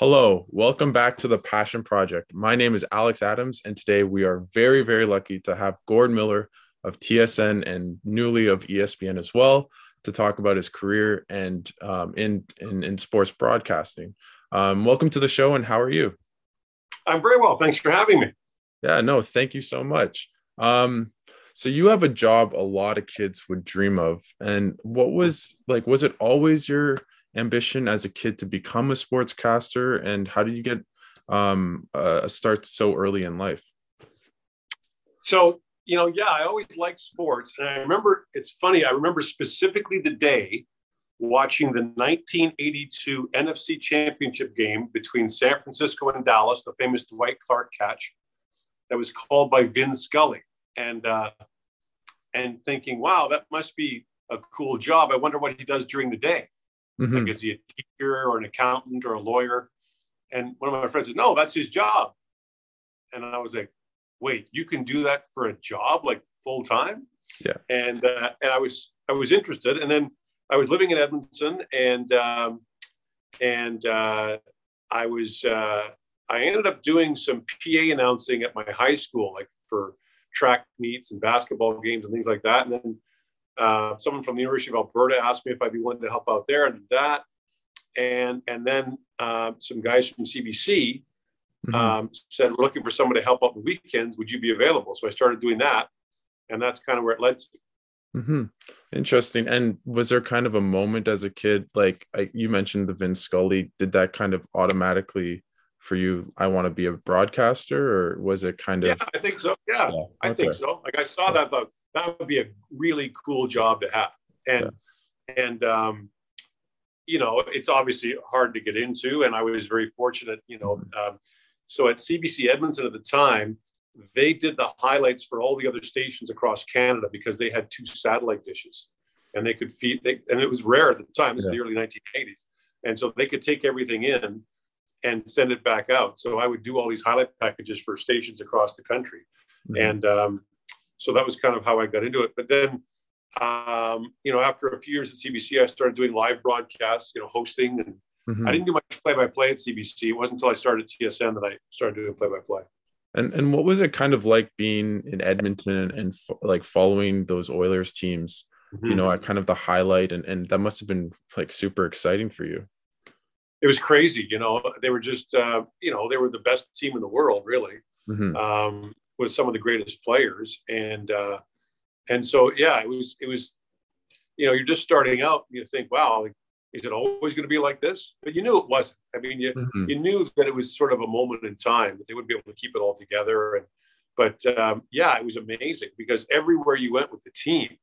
Hello, welcome back to the Passion Project. My name is Alex Adams, and today we are very, very lucky to have Gord Miller of TSN and newly of ESPN as well to talk about his career and um, in, in, in sports broadcasting. Um, welcome to the show, and how are you? I'm very well. Thanks for having me. Yeah, no, thank you so much. Um, so you have a job a lot of kids would dream of, and what was like? Was it always your ambition as a kid to become a sportscaster? And how did you get um, a start so early in life? So you know yeah i always liked sports. And i remember it's funny i remember specifically the day watching the 1982 nfc championship game between san francisco and dallas the famous dwight clark catch that was called by vin scully. And uh, and thinking wow that must be a cool job. I wonder what he does during the day Mm-hmm. Like, is he a teacher or an accountant or a lawyer? And one of my friends said, no, that's his job. And I was like, wait, you can do that for a job, like full time? Yeah. And uh, and I was I was interested, and then I was living in Edmonton, and um, and uh, I was uh, I ended up doing some PA announcing at my high school, like for track meets and basketball games and things like that. And then uh, someone from the University of Alberta asked me if I'd be willing to help out there and that. And and then uh, some guys from CBC mm-hmm. um, said, "We're looking for someone to help out the weekends. Would you be available?" So I started doing that, and that's kind of where it led to. Mm-hmm. Interesting. And was there kind of a moment as a kid, like I, you mentioned the Vince Scully? Did that kind of automatically for you? I want to be a broadcaster, or was it kind of? Yeah, I think so. Yeah, yeah. I think so. Like I saw that about that would be a really cool job to have. And yeah. and um, you know, it's obviously hard to get into. And I was very fortunate, you know. Mm-hmm. Um, so at CBC Edmonton at the time, they did the highlights for all the other stations across Canada because they had two satellite dishes, and they could feed. They, and it was rare at the time. This yeah. is the early 1980s, and so they could take everything in and send it back out. So I would do all these highlight packages for stations across the country, mm-hmm. and um, so that was kind of how I got into it. But then, um, you know, after a few years at CBC, I started doing live broadcasts, you know, hosting, and mm-hmm. I didn't do much play-by-play at CBC. It wasn't until I started TSN that I started doing play-by-play. And and what was it kind of like being in Edmonton and, and f- like following those Oilers teams? Mm-hmm. You know, at kind of the highlight, and and that must have been like super exciting for you. It was crazy. You know, they were just, uh, you know, they were the best team in the world, really. Mm-hmm. Um, with some of the greatest players, and uh, and so yeah, it was it was, you know, you're just starting out. and You think, wow, is it always going to be like this? But you knew it wasn't. I mean, you mm-hmm. you knew that it was sort of a moment in time that they wouldn't be able to keep it all together. And but um, yeah, it was amazing because everywhere you went with the team,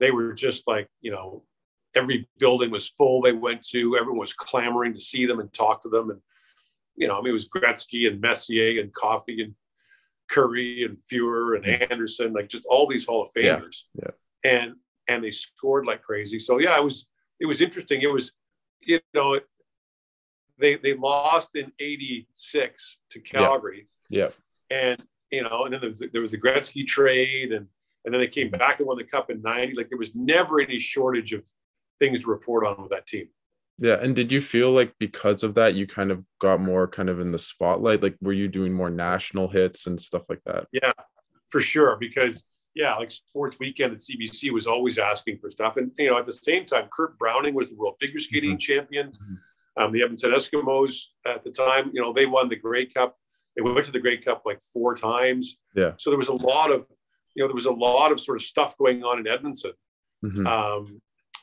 they were just like you know, every building was full. They went to everyone was clamoring to see them and talk to them and you know, I mean, it was Gretzky and Messier and Coffey and Kurri and Fuhr and Anderson, like just all these Hall of Famers. Yeah. yeah. And and they scored like crazy. So yeah, it was it was interesting. It was, you know, they they lost in '86 to Calgary. Yeah. yeah. And you know, and then there was, there was the Gretzky trade, and and then they came back and won the cup in '90. Like there was never any shortage of things to report on with that team. Yeah. And did you feel like because of that, you kind of got more kind of in the spotlight? Like, were you doing more national hits and stuff like that? Yeah, for sure. Because, yeah, like Sports Weekend at CBC was always asking for stuff. And, you know, at the same time, Kurt Browning was the world figure skating mm-hmm. champion. Mm-hmm. Um, the Edmonton Eskimos at the time, you know, they won the Grey Cup. They went to the Grey Cup like four times. Yeah. So there was a lot of, you know, there was a lot of sort of stuff going on in Edmonton. Mm-hmm. Um,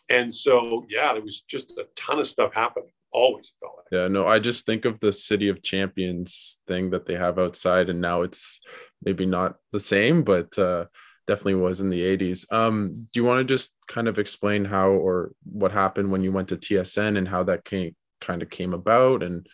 and so, yeah, there was just a ton of stuff happening. Always felt like. Yeah, no, I just think of the City of Champions thing that they have outside, and now it's maybe not the same, but uh, definitely was in the 80s. Um, do you want to just kind of explain how or what happened when you went to TSN and how that came kind of came about? And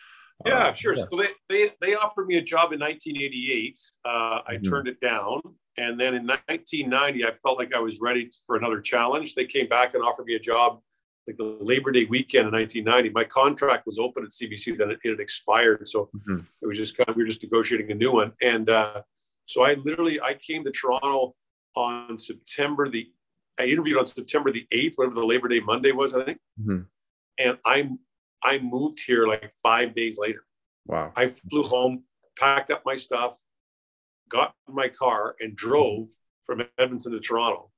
uh, yeah, sure. Yeah. So they, they they offered me a job in 1988. Uh, I mm-hmm. turned it down and then in 1990, I felt like I was ready for another challenge. They came back and offered me a job like the Labor Day weekend in 1990. My contract was open at CBC, then it, it had expired. So mm-hmm. it was just kind of, we were just negotiating a new one. And uh, so I literally, I came to Toronto on September the, I interviewed on September the 8th, whatever the Labor Day Monday was, I think. Mm-hmm. And I'm, I moved here like five days later. Wow. I flew home, packed up my stuff, got in my car, and drove from Edmonton to Toronto.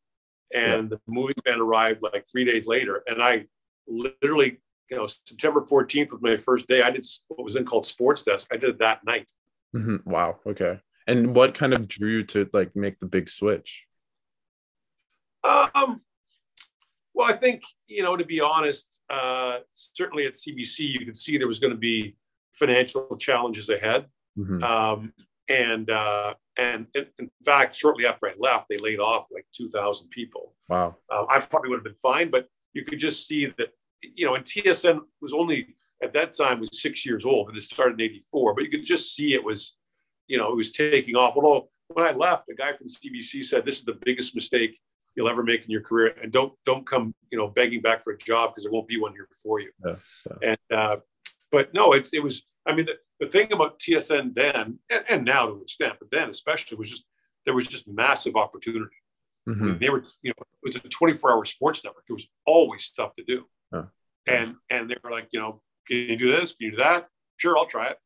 And yeah. the movie van arrived like three days later. And I literally, you know, September 14th was my first day. I did what was then called Sports Desk. I did it that night. Mm-hmm. Wow. Okay. And what kind of drew you to like make the big switch? Um, well, I think, you know, to be honest, uh, certainly at CBC, you could see there was going to be financial challenges ahead. Mm-hmm. Um, and, uh, and in fact, shortly after I left, they laid off like 2,000 people. Wow. Uh, I probably would have been fine, but you could just see that, you know, and TSN was only at that time was six years old and it started in 84, but you could just see it was, you know, it was taking off. Although when I left, a guy from CBC said, this is the biggest mistake you'll ever make in your career. And don't, don't come, you know, begging back for a job because there won't be one here for you. Yeah, yeah. And, uh, but no, it's, it was, I mean, the, thing about TSN then, and, and, now to an extent, but then especially was just, there was just massive opportunity. Mm-hmm. I mean, they were, you know, it was a 24 hour sports network. There was always stuff to do. Yeah. And, and they were like, you know, can you do this? Can you do that? Sure, I'll try it.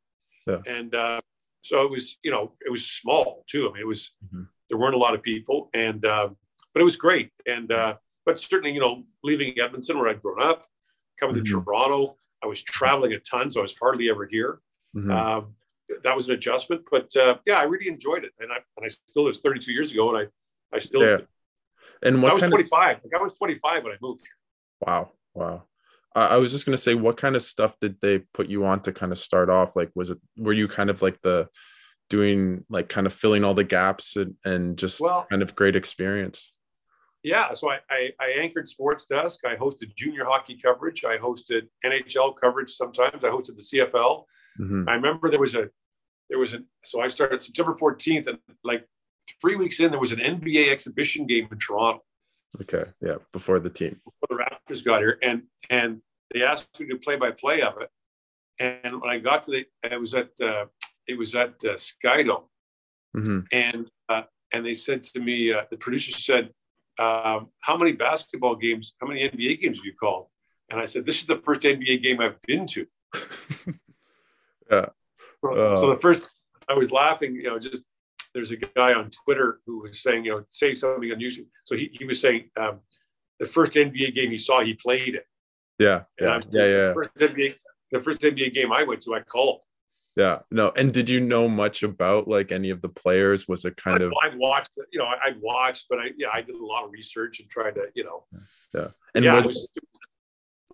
Yeah. And uh, so it was, you know, it was small too. I mean, it was, mm-hmm. there weren't a lot of people and, uh, but it was great. And, uh, but certainly, you know, leaving Edmonton where I'd grown up, coming mm-hmm. to Toronto, I was traveling a ton, so I was hardly ever here. Mm-hmm. Um, that was an adjustment, but uh, yeah, I really enjoyed it, and I and I still it was 32 years ago, and I I still. Yeah. And what I was 25. Of... Like I was 25 when I moved here. Wow, wow. I was just gonna say, what kind of stuff did they put you on to kind of start off? Like, was it were you kind of like the doing like kind of filling all the gaps and, and just well, kind of great experience? Yeah, so I, I, I anchored Sports Desk. I hosted junior hockey coverage. I hosted NHL coverage sometimes. I hosted the CFL. Mm-hmm. I remember there was a there was a so I started September 14th and like three weeks in there was an NBA exhibition game in Toronto. Okay. Yeah. Before the team. Before the Raptors got here. And and they asked me to play by play of it. And when I got to the it was at uh, it was at uh, Skydome. Mm-hmm. And uh, and they said to me, uh, the producer said, um, how many basketball games, how many NBA games have you called? And I said, this is the first NBA game I've been to. yeah. Uh, so the first, I was laughing, you know, just there's a guy on Twitter who was saying, you know, say something unusual. So he, he was saying um, the first NBA game he saw, he played it. Yeah. Yeah. Yeah. yeah. The first, NBA, the first NBA game I went to, I called. Yeah. No. And did you know much about like any of the players? Was it kind I, of? I watched. You know, I'd watched, but I yeah, I did a lot of research and tried to you know. Yeah. And yeah, was, it, was, it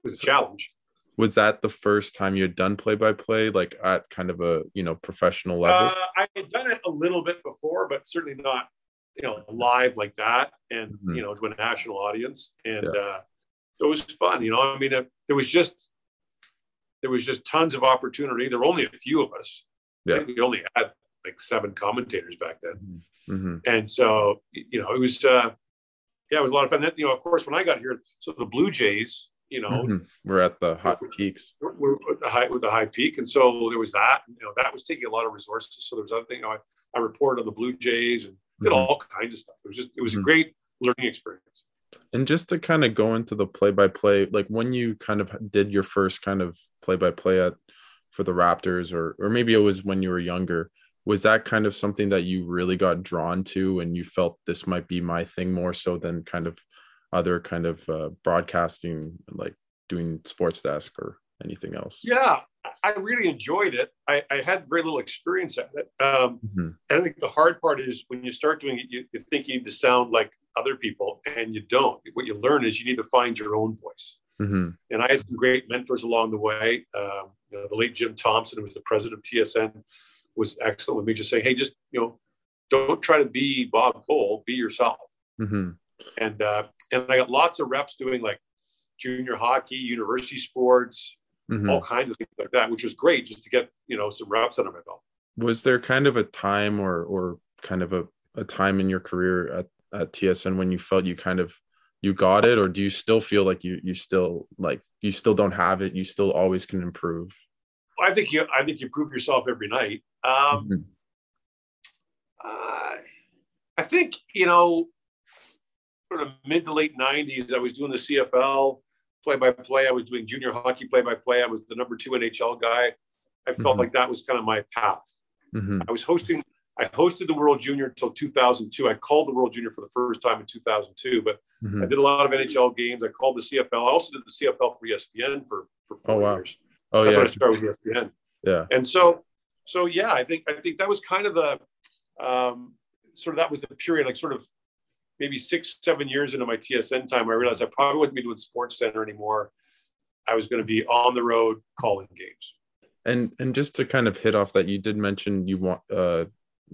was a challenge. Was that the first time you had done play by play, like at kind of a you know professional level? Uh, I had done it a little bit before, but certainly not you know live like that, and mm-hmm. you know to a national audience, and yeah. uh, it was fun. You know, I mean, it, there was just there was just tons of opportunity. There were only a few of us. Yeah. we only had like seven commentators back then. Mm-hmm. mm-hmm. And so, you know, it was, uh, yeah, it was a lot of fun. Then, you know, of course, when I got here, so the Blue Jays, you know, mm-hmm. we're at the high peaks. We're at the high with the high peak, and so there was that. You know, that was taking a lot of resources. So there was other thing. You know, I, I reported on the Blue Jays and did mm-hmm. all kinds of stuff. It was just it was a mm-hmm. great learning experience. And just to kind of go into the play by play, like when you kind of did your first kind of play by play at for the Raptors, or or maybe it was when you were younger, was that kind of something that you really got drawn to and you felt this might be my thing more so than kind of other kind of uh, broadcasting, like doing sports desk or anything else? Yeah, I really enjoyed it. I, I had very little experience at it. Um, mm-hmm. And I think the hard part is when you start doing it, you, you think you need to sound like other people, and you don't. What you learn is you need to find your own voice. Mm-hmm. And I had some great mentors along the way. Um, you know, the late Jim Thompson, who was the president of TSN, was excellent with me, just saying, "Hey, just you know, don't try to be Bob Cole. Be yourself." Mm-hmm. And uh, and I got lots of reps doing like junior hockey, university sports, mm-hmm. all kinds of things like that, which was great just to get you know some reps under my belt. Was there kind of a time or or kind of a, a time in your career at, at TSN when you felt you kind of you got it, or do you still feel like you you still like you still don't have it? You still always can improve. I think you I think you prove yourself every night. Um, mm-hmm. uh, I think you know, sort of mid to late '90s, I was doing the CFL play by play. I was doing junior hockey play by play. I was the number two NHL guy. I felt mm-hmm. like that was kind of my path. Mm-hmm. I was hosting. I hosted the World Junior until 2002. I called the World Junior for the first time in 2002, but mm-hmm. I did a lot of NHL games. I called the CFL. I also did the CFL for ESPN for for four oh, wow. years. Oh That's yeah. when I started with ESPN. Yeah. And so, so yeah, I think I think that was kind of the um, sort of that was the period, like sort of maybe six, seven years into my TSN time, I realized I probably wouldn't be doing Sports Center anymore. I was going to be on the road calling games. And and just to kind of hit off that, you did mention you want. Uh,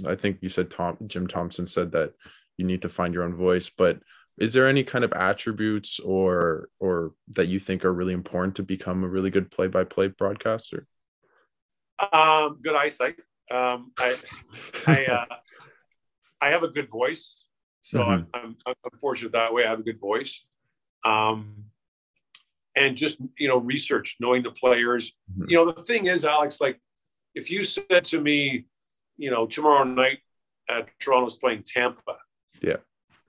I think you said Tom Jim Thompson said that you need to find your own voice, but is there any kind of attributes or or that you think are really important to become a really good play-by-play broadcaster? Um, good eyesight. Um, I I uh, I have a good voice. So mm-hmm. I'm, I'm, I'm, fortunate that way. I have a good voice. Um, and just, you know, research, knowing the players. Mm-hmm. You know, the thing is, Alex, like if you said to me, you know, tomorrow night at Toronto's playing Tampa. Yeah.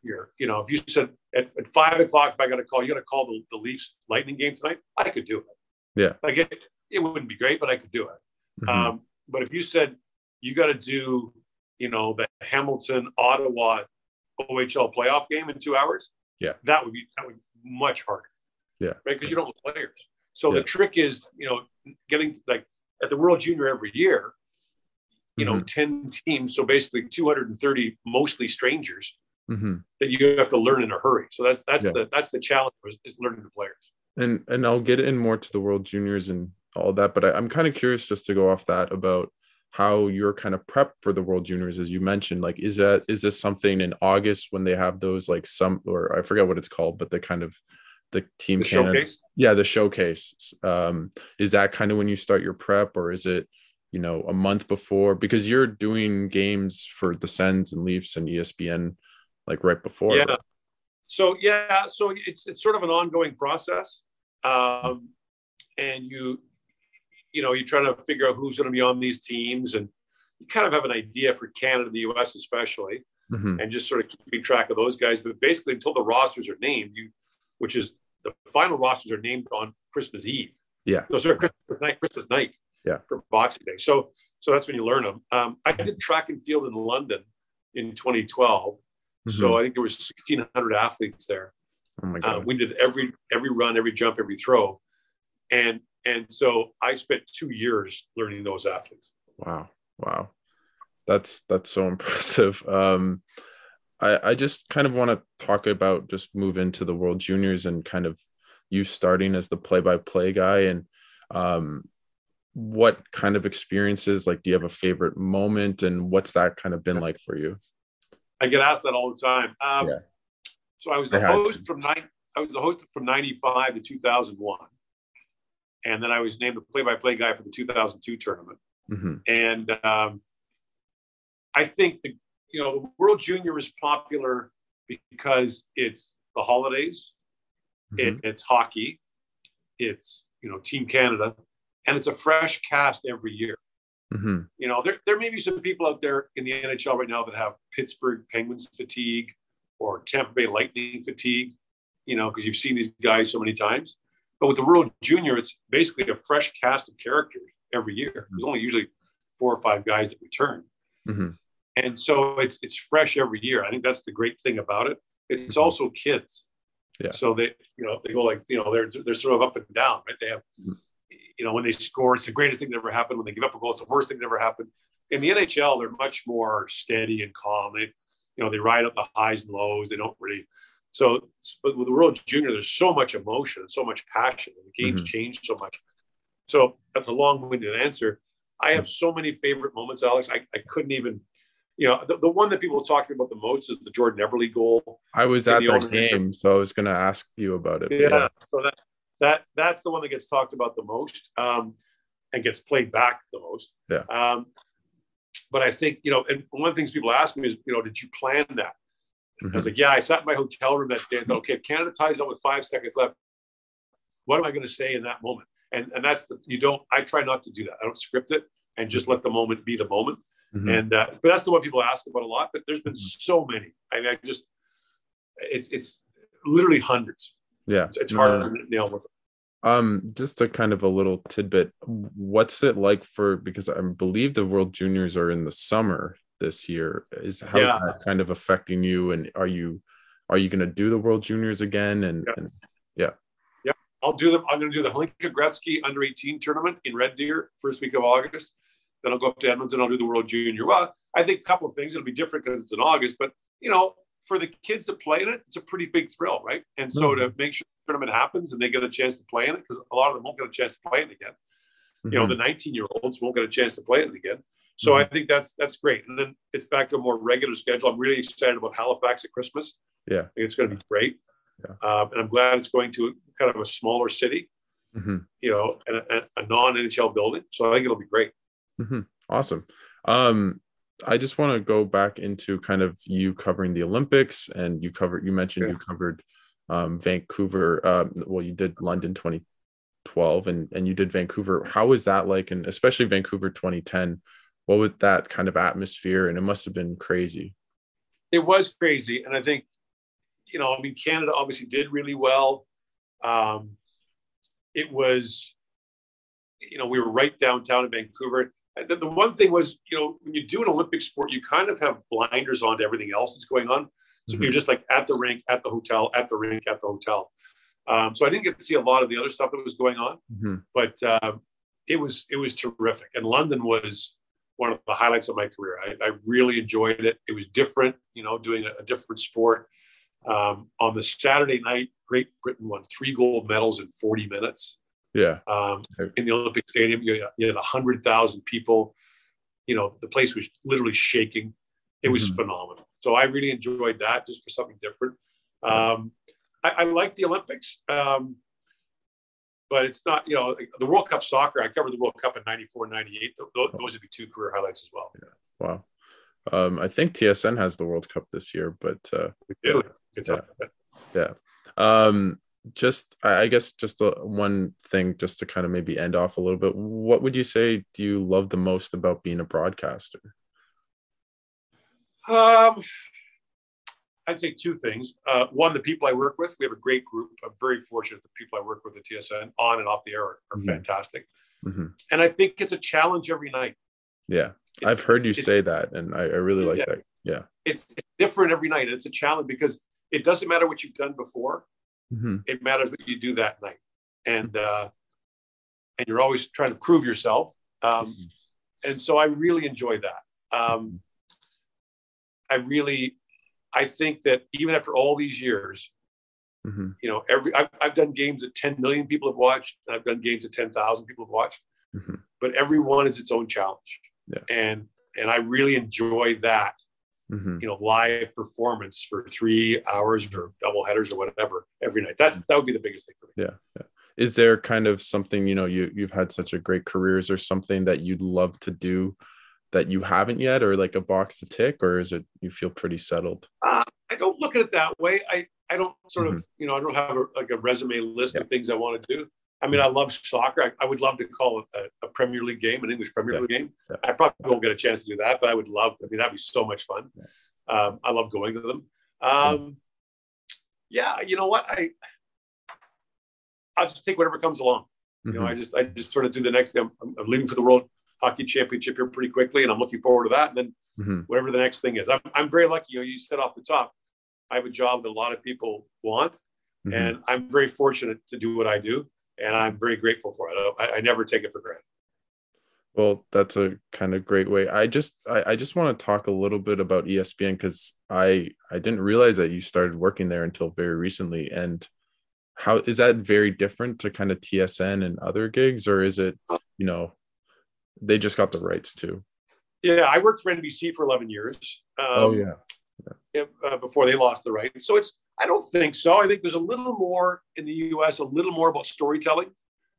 Here, you know, if you said at, at five o'clock, if I got to call, you got to call the, the Leafs Lightning game tonight, I could do it. Yeah. Like it, it wouldn't be great, but I could do it. Mm-hmm. Um, but if you said you got to do, you know, the Hamilton Ottawa OHL playoff game in two hours, yeah, that would be that would be much harder. Yeah, right, because you don't have players. So yeah. the trick is, you know, getting like at the World Junior every year, you mm-hmm. know, ten teams, so basically 230 mostly strangers mm-hmm. that you have to learn in a hurry. So that's that's yeah. the that's the challenge is, is learning the players. And and I'll get in more to the World Juniors and all that, but I, I'm kind of curious just to go off that about how you're kind of prepped for the world juniors as you mentioned like is that is this something in august when they have those like some or i forget what it's called but the kind of the team the showcase? Yeah the showcase. Um is that kind of when you start your prep or is it you know a month before? Because you're doing games for the sens and leafs and espn like right before. Yeah. So yeah so it's it's sort of an ongoing process um and you you know, you try to figure out who's going to be on these teams and you kind of have an idea for Canada, the US especially, mm-hmm. and just sort of keeping track of those guys. But basically, until the rosters are named, you, which is the final rosters are named on Christmas Eve. Yeah. No, sorry, Christmas night, Christmas night. Yeah. For Boxing Day. So, so that's when you learn them. Um, I did track and field in London in 2012. Mm-hmm. So I think there was 1,600 athletes there. Oh my uh, God. Uh, we did every every run, every jump, every throw, and and so I spent two years learning those athletes. Wow. Wow. That's that's so impressive. Um I, I just kind of want to talk about just move into the world juniors and kind of you starting as the play by play guy and um what kind of experiences like do you have a favorite moment and what's that kind of been like for you? I get asked that all the time. Um, yeah. So I was the I host from nine. I was the host from '95 to 2001 and then I was named the play-by-play guy for the 2002 tournament. Mm-hmm. And um, I think the you know the World Junior is popular because it's the holidays, mm-hmm. it, it's hockey, it's you know Team Canada, and it's a fresh cast every year. Mm-hmm. You know, there, there may be some people out there in the NHL right now that have Pittsburgh Penguins fatigue or Tampa Bay Lightning fatigue, you know, because you've seen these guys so many times. But with the World Junior, it's basically a fresh cast of characters every year. There's only usually four or five guys that return. Mm-hmm. And so it's it's fresh every year. I think that's the great thing about it. It's mm-hmm. also kids. Yeah. So they, you know, they go like, you know, they're they're sort of up and down, right? They have, mm-hmm. you know, when they score, it's the greatest thing that ever happened. When they give up a goal, it's the worst thing that ever happened. In the NHL, they're much more steady and calm. They, you know, they ride up the highs and lows. They don't really so, but with the World Junior, there's so much emotion and so much passion, and the game's mm-hmm. changed so much. So that's a long-winded answer. I have so many favorite moments, Alex. I, I couldn't even, you know, the, the one that people are talking about the most is the Jordan Eberle goal. I was at that game, so I was going to ask you about it. Yeah, yeah, so that that that's the one that gets talked about the most um, and gets played back the most. Yeah. Um, but I think you know, and one of the things people ask me is, you know, did you plan that? Mm-hmm. I was like, yeah, I sat in my hotel room that day. Okay, Canada ties up with five seconds left. What am I going to say in that moment? And and that's the you don't. I try not to do that. I don't script it and just let the moment be the moment. Mm-hmm. And uh, but that's the one people ask about a lot. But there's been mm-hmm. so many. I mean, I just it's it's literally hundreds. Yeah, it's, it's hard to nail with them. Um, just a kind of a little tidbit. What's it like for because I believe the World Juniors are in the summer this year. Is how yeah. that kind of affecting you? And are you are you going to do the World Juniors again? And yeah. and yeah. yeah, I'll do them. I'm going to do the Hlinka Gretzky Under 18 tournament in Red Deer first week of August. Then I'll go up to Edmonton. And I'll do the World Junior. Well, I think a couple of things. It'll be different because it's in August, but you know, for the kids to play in it, it's a pretty big thrill, right? And so mm-hmm. to make sure the tournament happens and they get a chance to play in it, because a lot of them won't get a chance to play it again. Mm-hmm. You know, the 19 year olds won't get a chance to play it again. So mm-hmm. I think that's that's great. And then it's back to a more regular schedule. I'm really excited about Halifax at Christmas. Yeah, it's going to be great. Yeah. Um, and I'm glad it's going to kind of a smaller city, mm-hmm. you know, and a, a non NHL building. So I think it'll be great. Mm-hmm. Awesome. Um, I just want to go back into kind of you covering the Olympics, and you covered. You mentioned you covered um, Vancouver. Uh, well, you did London 2012, and and you did Vancouver. How was that like? And especially Vancouver 2010. What was that kind of atmosphere? And it must have been crazy. It was crazy, and I think, you know, I mean, Canada obviously did really well. Um, it was, you know, we were right downtown in Vancouver the, the one thing was, you know, when you do an Olympic sport, you kind of have blinders on to everything else that's going on. So mm-hmm. you're just like at the rink, at the hotel, at the rink, at the hotel. Um, so I didn't get to see a lot of the other stuff that was going on, mm-hmm. but uh, it was it was terrific. And London was one of the highlights of my career. I, I really enjoyed it. It was different, you know, doing a, a different sport. Um, on the Saturday night, Great Britain won three gold medals in 40 minutes. Yeah. Um, in the Olympic Stadium, you, you had 100,000 people. You know, the place was literally shaking. It was mm-hmm. phenomenal. So I really enjoyed that just for something different. Um, I, I like the Olympics, um, but it's not, you know, the World Cup soccer. I covered the World Cup in 94, 98. Those, those would be two career highlights as well. Yeah. Wow. Um, I think TSN has the World Cup this year, but uh, we do. Yeah. yeah. Um, just i guess just a, one thing just to kind of maybe end off a little bit what would you say do you love the most about being a broadcaster um i'd say two things uh, one the people i work with we have a great group i'm very fortunate the people i work with at tsn on and off the air are, are mm-hmm. fantastic mm-hmm. and i think it's a challenge every night yeah it's, i've heard you say that and I, I really like yeah, that yeah it's, it's different every night and it's a challenge because it doesn't matter what you've done before Mm-hmm. It matters what you do that night, and uh, and you're always trying to prove yourself. Um, mm-hmm. And so I really enjoy that. Um, I really, I think that even after all these years, mm-hmm. you know, every I've, I've, done games that 10 million people have watched. I've done games that 10,000 people have watched. Mm-hmm. But every one is its own challenge, yeah. and and I really enjoy that mm-hmm. you know, live performance for three hours or double headers or whatever every night. That's that would be the biggest thing for me. Yeah. yeah. Is there kind of something, you know, you you've had such a great career, is there something that you'd love to do that you haven't yet or like a box to tick, or is it you feel pretty settled? Uh, I don't look at it that way. I I don't sort mm-hmm. of, you know, I don't have a, like a resume list yeah. of things I want to do. I mean, I love soccer. I, I would love to call it a, a, Premier League game, an English Premier yeah. League game. Yeah. I probably won't get a chance to do that, but I would love. I mean, that'd be so much fun. Um, I love going to them. Um, yeah, you know what? I I'll just take whatever comes along. Mm-hmm. You know, I mm-hmm. just I just sort of do the next thing. I'm, I'm, leaving for the World Hockey Championship here pretty quickly, and I'm looking forward to that. And then mm-hmm. whatever the next thing is, I'm I'm very lucky. You know, you said off the top, I have a job that a lot of people want, mm-hmm. and I'm very fortunate to do what I do and I'm very grateful for it. I, I never take it for granted. Well, that's a kind of great way. I just I, I just want to talk a little bit about ESPN because I I didn't realize that you started working there until very recently. And how is that very different to kind of TSN and other gigs, or is it you know they just got the rights too? Yeah, I worked for NBC for 11 years. Um, oh yeah. yeah. Uh, before they lost the rights, so it's I don't think so. I think there's a little more in the U.S. a little more about storytelling.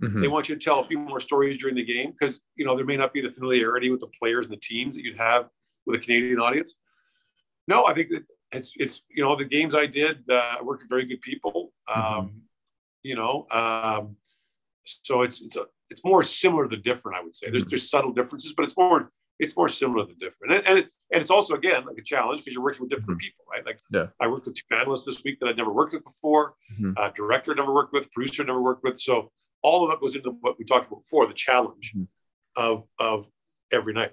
Mm-hmm. They want you to tell a few more stories during the game because you know there may not be the familiarity with the players and the teams that you'd have with a Canadian audience. No, I think that it's it's you know the games I did. Uh, I worked with very good people. Mm-hmm. Um, mm-hmm. You know, um, so it's it's a, it's more similar than different. I would say there's mm-hmm. there's subtle differences, but it's more it's more similar than different. And, and, it, and it's also, again, like a challenge because you're working with different mm-hmm. people, right? Like yeah. I worked with two analysts this week that I'd never worked with before, mm-hmm. uh, director never worked with, producer never worked with. So all of that goes into what we talked about before, the challenge mm-hmm. of of every night.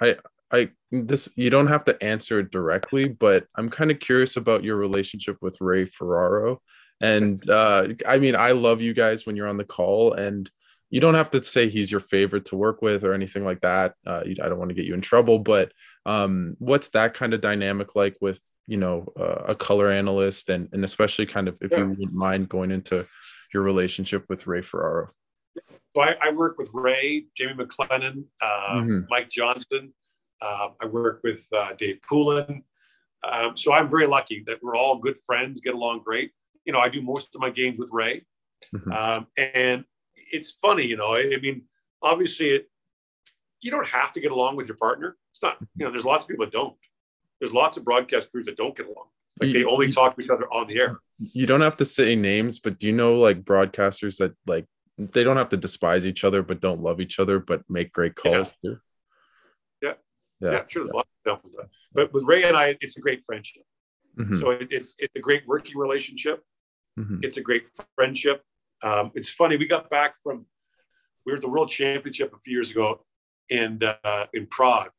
I I this you don't have to answer it directly, but I'm kind of curious about your relationship with Ray Ferraro. And uh, I mean, I love you guys when you're on the call, and you don't have to say he's your favorite to work with or anything like that. Uh, I don't want to get you in trouble, but um, what's that kind of dynamic like with you know uh, a color analyst, and and especially kind of if yeah. you wouldn't mind going into your relationship with Ray Ferraro? So I, I work with Ray, Jamie McLennan, uh, mm-hmm. Mike Johnson. Uh, I work with uh, Dave Poulin. Um, so I'm very lucky that we're all good friends, get along great. You know, I do most of my games with Ray. Mm-hmm. Um, and it's funny, you know, I, I mean, obviously it, you don't have to get along with your partner. It's not, you know, there's lots of people that don't. There's lots of broadcast crews that don't get along. Like you, they only you, talk to each other on the air. You don't have to say names, but do you know like broadcasters that like they don't have to despise each other, but don't love each other, but make great calls yeah. too? Yeah, yeah, sure. There's a lot of examples of that. But with Ray and I, it's a great friendship. Mm-hmm. So it, it's it's a great working relationship. Mm-hmm. It's a great friendship. Um, it's funny. We got back from we were at the World Championship a few years ago in uh, in Prague,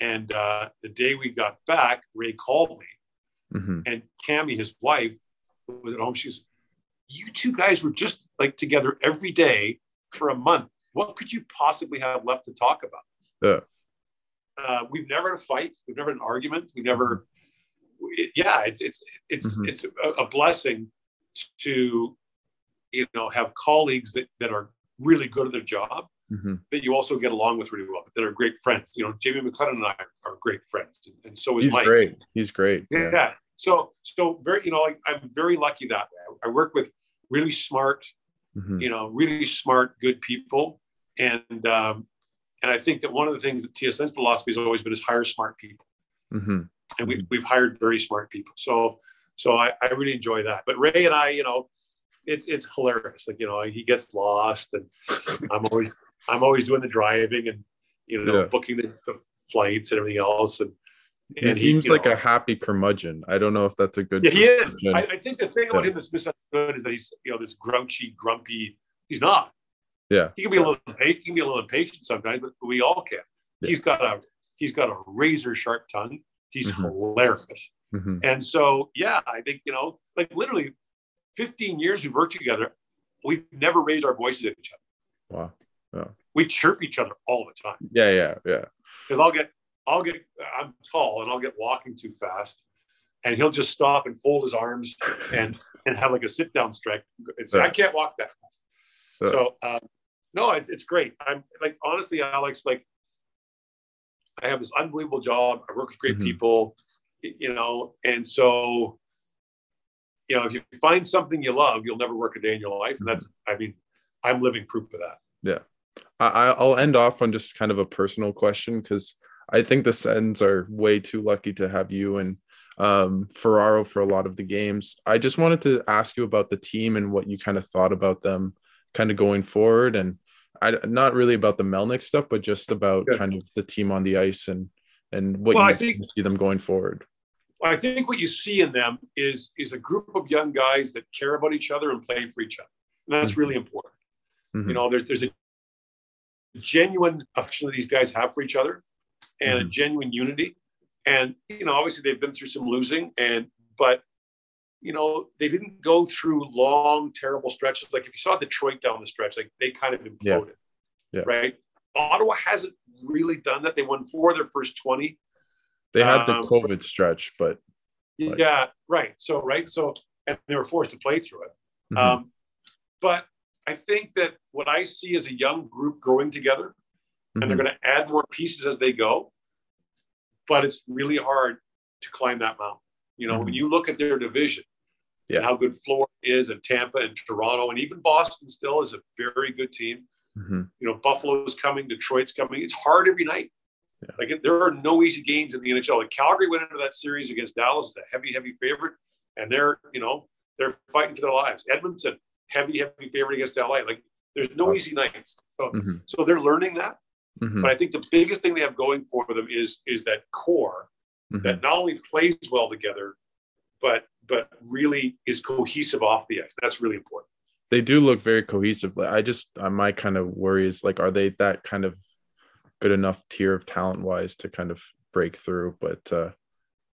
and uh, the day we got back, Ray called me, mm-hmm. and Cammi, his wife, was at home. She's, "You two guys were just like together every day for a month. What could you possibly have left to talk about?" Yeah. Uh, we've never had a fight. We've never had an argument. We never. It, yeah, it's it's it's mm-hmm. it's a, a, blessing to you know have colleagues that that are really good at their job mm-hmm. that you also get along with really well that are great friends. You know, Jamie McLennan and I are, are great friends, and, and so is He's Mike. great. He's great. Yeah. yeah. So so very you know I, I'm very lucky that way. I work with really smart, mm-hmm. you know, really smart, good people, and um, and I think that one of the things that TSN's philosophy has always been is hire smart people. Mm-hmm. And we, we've hired very smart people. So, so I, I really enjoy that. But Ray and I, you know, it's, it's hilarious. Like, you know, he gets lost and I'm always, I'm always doing the driving and, you know, yeah. booking the, the, flights and everything else. And, and he seems like know, a happy curmudgeon. I don't know if that's a good. Yeah, he is. I, I, think the thing about him that's misunderstood is that he's, you know, this grouchy, grumpy. He's not. Yeah. He can be a little impatient. He can be a little impatient sometimes, but we all can. Yeah. He's got a he's got a razor sharp tongue. He's mm-hmm. hilarious. Mm-hmm. And so, yeah, I think, you know, like literally 15 years we've worked together. We've never raised our voices at each other. Wow. Yeah. We chirp each other all the time. Yeah, yeah, yeah. Because I'll get, I'll get, I'm tall and I'll get walking too fast, and he'll just stop and fold his arms and and have like a sit down. It's yeah. I can't walk that fast. So, so um, no, it's it's great. I'm like honestly, Alex, like I have this unbelievable job. I work with great mm-hmm. people, you know, and so you know, if you find something you love, you'll never work a day in your life. And that's. I mean, I'm living proof of that. Yeah. I, I'll end off on just kind of a personal question because I think the Sens are way too lucky to have you and um, Ferraro for a lot of the games. I just wanted to ask you about the team and what you kind of thought about them kind of going forward and I not really about the Melnyk stuff, but just about kind of the team on the ice and and what well, you think, see them going forward. I think what you see in them is is a group of young guys that care about each other and play for each other, and that's mm-hmm. really important. Mm-hmm. You know, there's there's a genuine affection that these guys have for each other, and mm-hmm. a genuine unity. And you know, obviously they've been through some losing, and but you know, they didn't go through long, terrible stretches. Like if you saw Detroit down the stretch, like they kind of imploded, yeah. Yeah. right? Ottawa hasn't really done that. They won four of their first 20. They had the um, COVID stretch, but. Like... Yeah, right. So, right. So, and they were forced to play through it. Mm-hmm. Um, but I think that what I see is a young group growing together, mm-hmm. and they're mm-hmm. going to add more pieces as they go. But it's really hard to climb that mountain. You know, mm-hmm. when you look at their division, yeah. and how good Florida is, and Tampa and Toronto, and even Boston still is a very good team. Mm-hmm. You know, Buffalo's coming, Detroit's coming. It's hard every night. Yeah. Like there are no easy games in the NHL. Like Calgary went into that series against Dallas, a heavy, heavy favorite, and they're you know they're fighting for their lives. Edmonton, heavy, heavy favorite against LA. Like there's no easy nights. So, mm-hmm. so they're learning that. Mm-hmm. But I think the biggest thing they have going for them is is that core mm-hmm. that not only plays well together, but but really is cohesive off the ice. That's really important. they do look very cohesive. I just uh, my kind of worry is like, are they that kind of good enough tier of talent wise to kind of break through? But uh,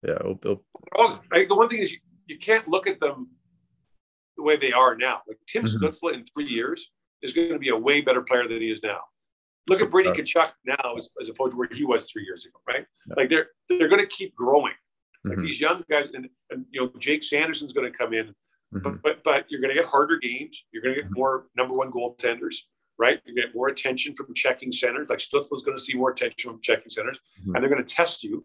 yeah, it'll, it'll... Oh, the one thing is you, you can't look at them the way they are now. Like Tim mm-hmm. Stützle in three years is going to be a way better player than he is now. Look at Brady Tkachuk now as, as opposed to where he was three years ago, right? Yeah. Like they're they're going to keep growing. Like mm-hmm. these young guys, and, and you know Jake Sanderson's going to come in, mm-hmm. but, but but you're going to get harder games. You're going to get mm-hmm. more number one goaltenders, right? You get more attention from checking centers. Like Stützle's going to see more attention from checking centers, mm-hmm. and they're going to test you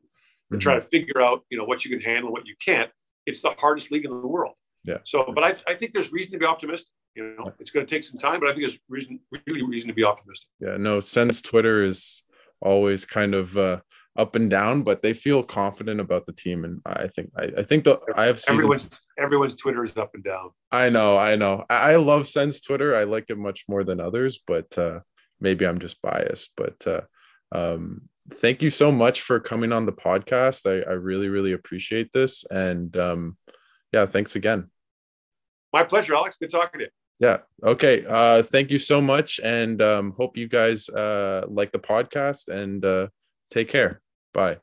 and try to figure out you know what you can handle, what you can't. It's the hardest league in the world. Yeah. So, but I, I think there's reason to be optimistic. You know, it's going to take some time, but I think there's reason, really reason to be optimistic. Yeah. No, since Twitter is always kind of uh, up and down, but they feel confident about the team, and I think I, I think the I have season, everyone's everyone's Twitter is up and down. I know, I know. I, I love Sens Twitter. I like it much more than others, but uh, maybe I'm just biased. But uh, um, thank you so much for coming on the podcast. I, I really, really appreciate this, and um, yeah, thanks again. My pleasure, Alex. Good talking to you. Yeah. Okay. Uh, thank you so much, and um, hope you guys uh, like the podcast and uh, take care. Bye.